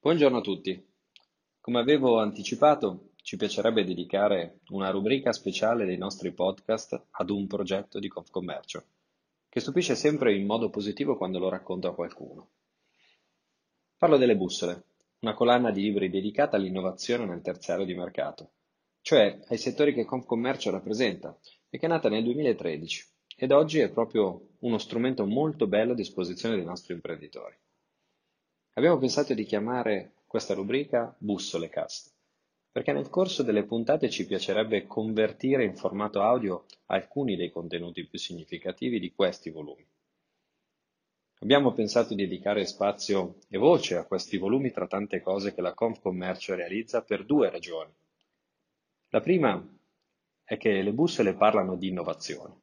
Buongiorno a tutti. Come avevo anticipato, ci piacerebbe dedicare una rubrica speciale dei nostri podcast ad un progetto di Confcommercio, che stupisce sempre in modo positivo quando lo racconto a qualcuno. Parlo delle bussole, una collana di libri dedicata all'innovazione nel terziario di mercato, cioè ai settori che Confcommercio rappresenta e che è nata nel 2013 ed oggi è proprio uno strumento molto bello a disposizione dei nostri imprenditori. Abbiamo pensato di chiamare questa rubrica Bussolecast, perché nel corso delle puntate ci piacerebbe convertire in formato audio alcuni dei contenuti più significativi di questi volumi. Abbiamo pensato di dedicare spazio e voce a questi volumi tra tante cose che la Confcommercio realizza per due ragioni. La prima è che le bussole parlano di innovazione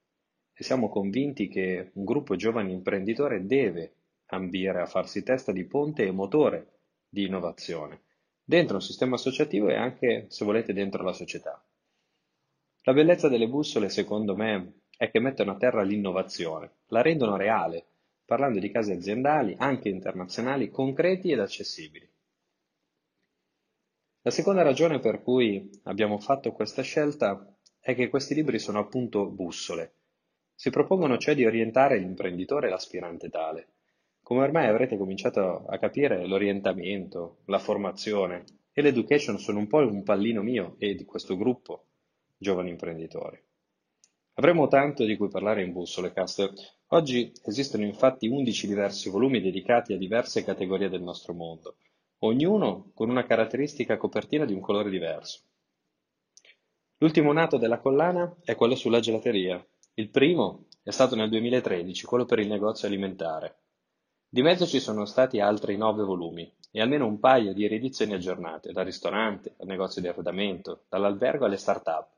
e siamo convinti che un gruppo giovane imprenditore deve ambire a farsi testa di ponte e motore di innovazione, dentro un sistema associativo e anche, se volete, dentro la società. La bellezza delle bussole, secondo me, è che mettono a terra l'innovazione, la rendono reale, parlando di casi aziendali, anche internazionali, concreti ed accessibili. La seconda ragione per cui abbiamo fatto questa scelta è che questi libri sono appunto bussole. Si propongono cioè di orientare l'imprenditore e l'aspirante tale, come ormai avrete cominciato a capire, l'orientamento, la formazione e l'education sono un po' un pallino mio e di questo gruppo giovani imprenditori. Avremo tanto di cui parlare in Bussolecast. Oggi esistono infatti 11 diversi volumi dedicati a diverse categorie del nostro mondo, ognuno con una caratteristica copertina di un colore diverso. L'ultimo nato della collana è quello sulla gelateria. Il primo è stato nel 2013, quello per il negozio alimentare. Di mezzo ci sono stati altri nove volumi e almeno un paio di riedizioni aggiornate, dal ristorante al negozio di arredamento, dall'albergo alle start-up.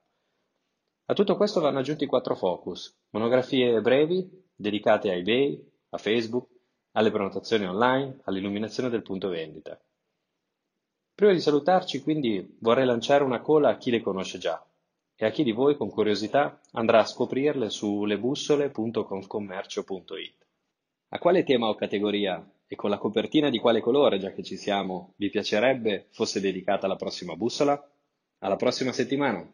A tutto questo vanno aggiunti quattro focus, monografie brevi dedicate a eBay, a Facebook, alle prenotazioni online, all'illuminazione del punto vendita. Prima di salutarci, quindi, vorrei lanciare una cola a chi le conosce già e a chi di voi con curiosità andrà a scoprirle su lebussole.confcommercio.it. A quale tema o categoria e con la copertina di quale colore, già che ci siamo, vi piacerebbe fosse dedicata la prossima bussola? Alla prossima settimana!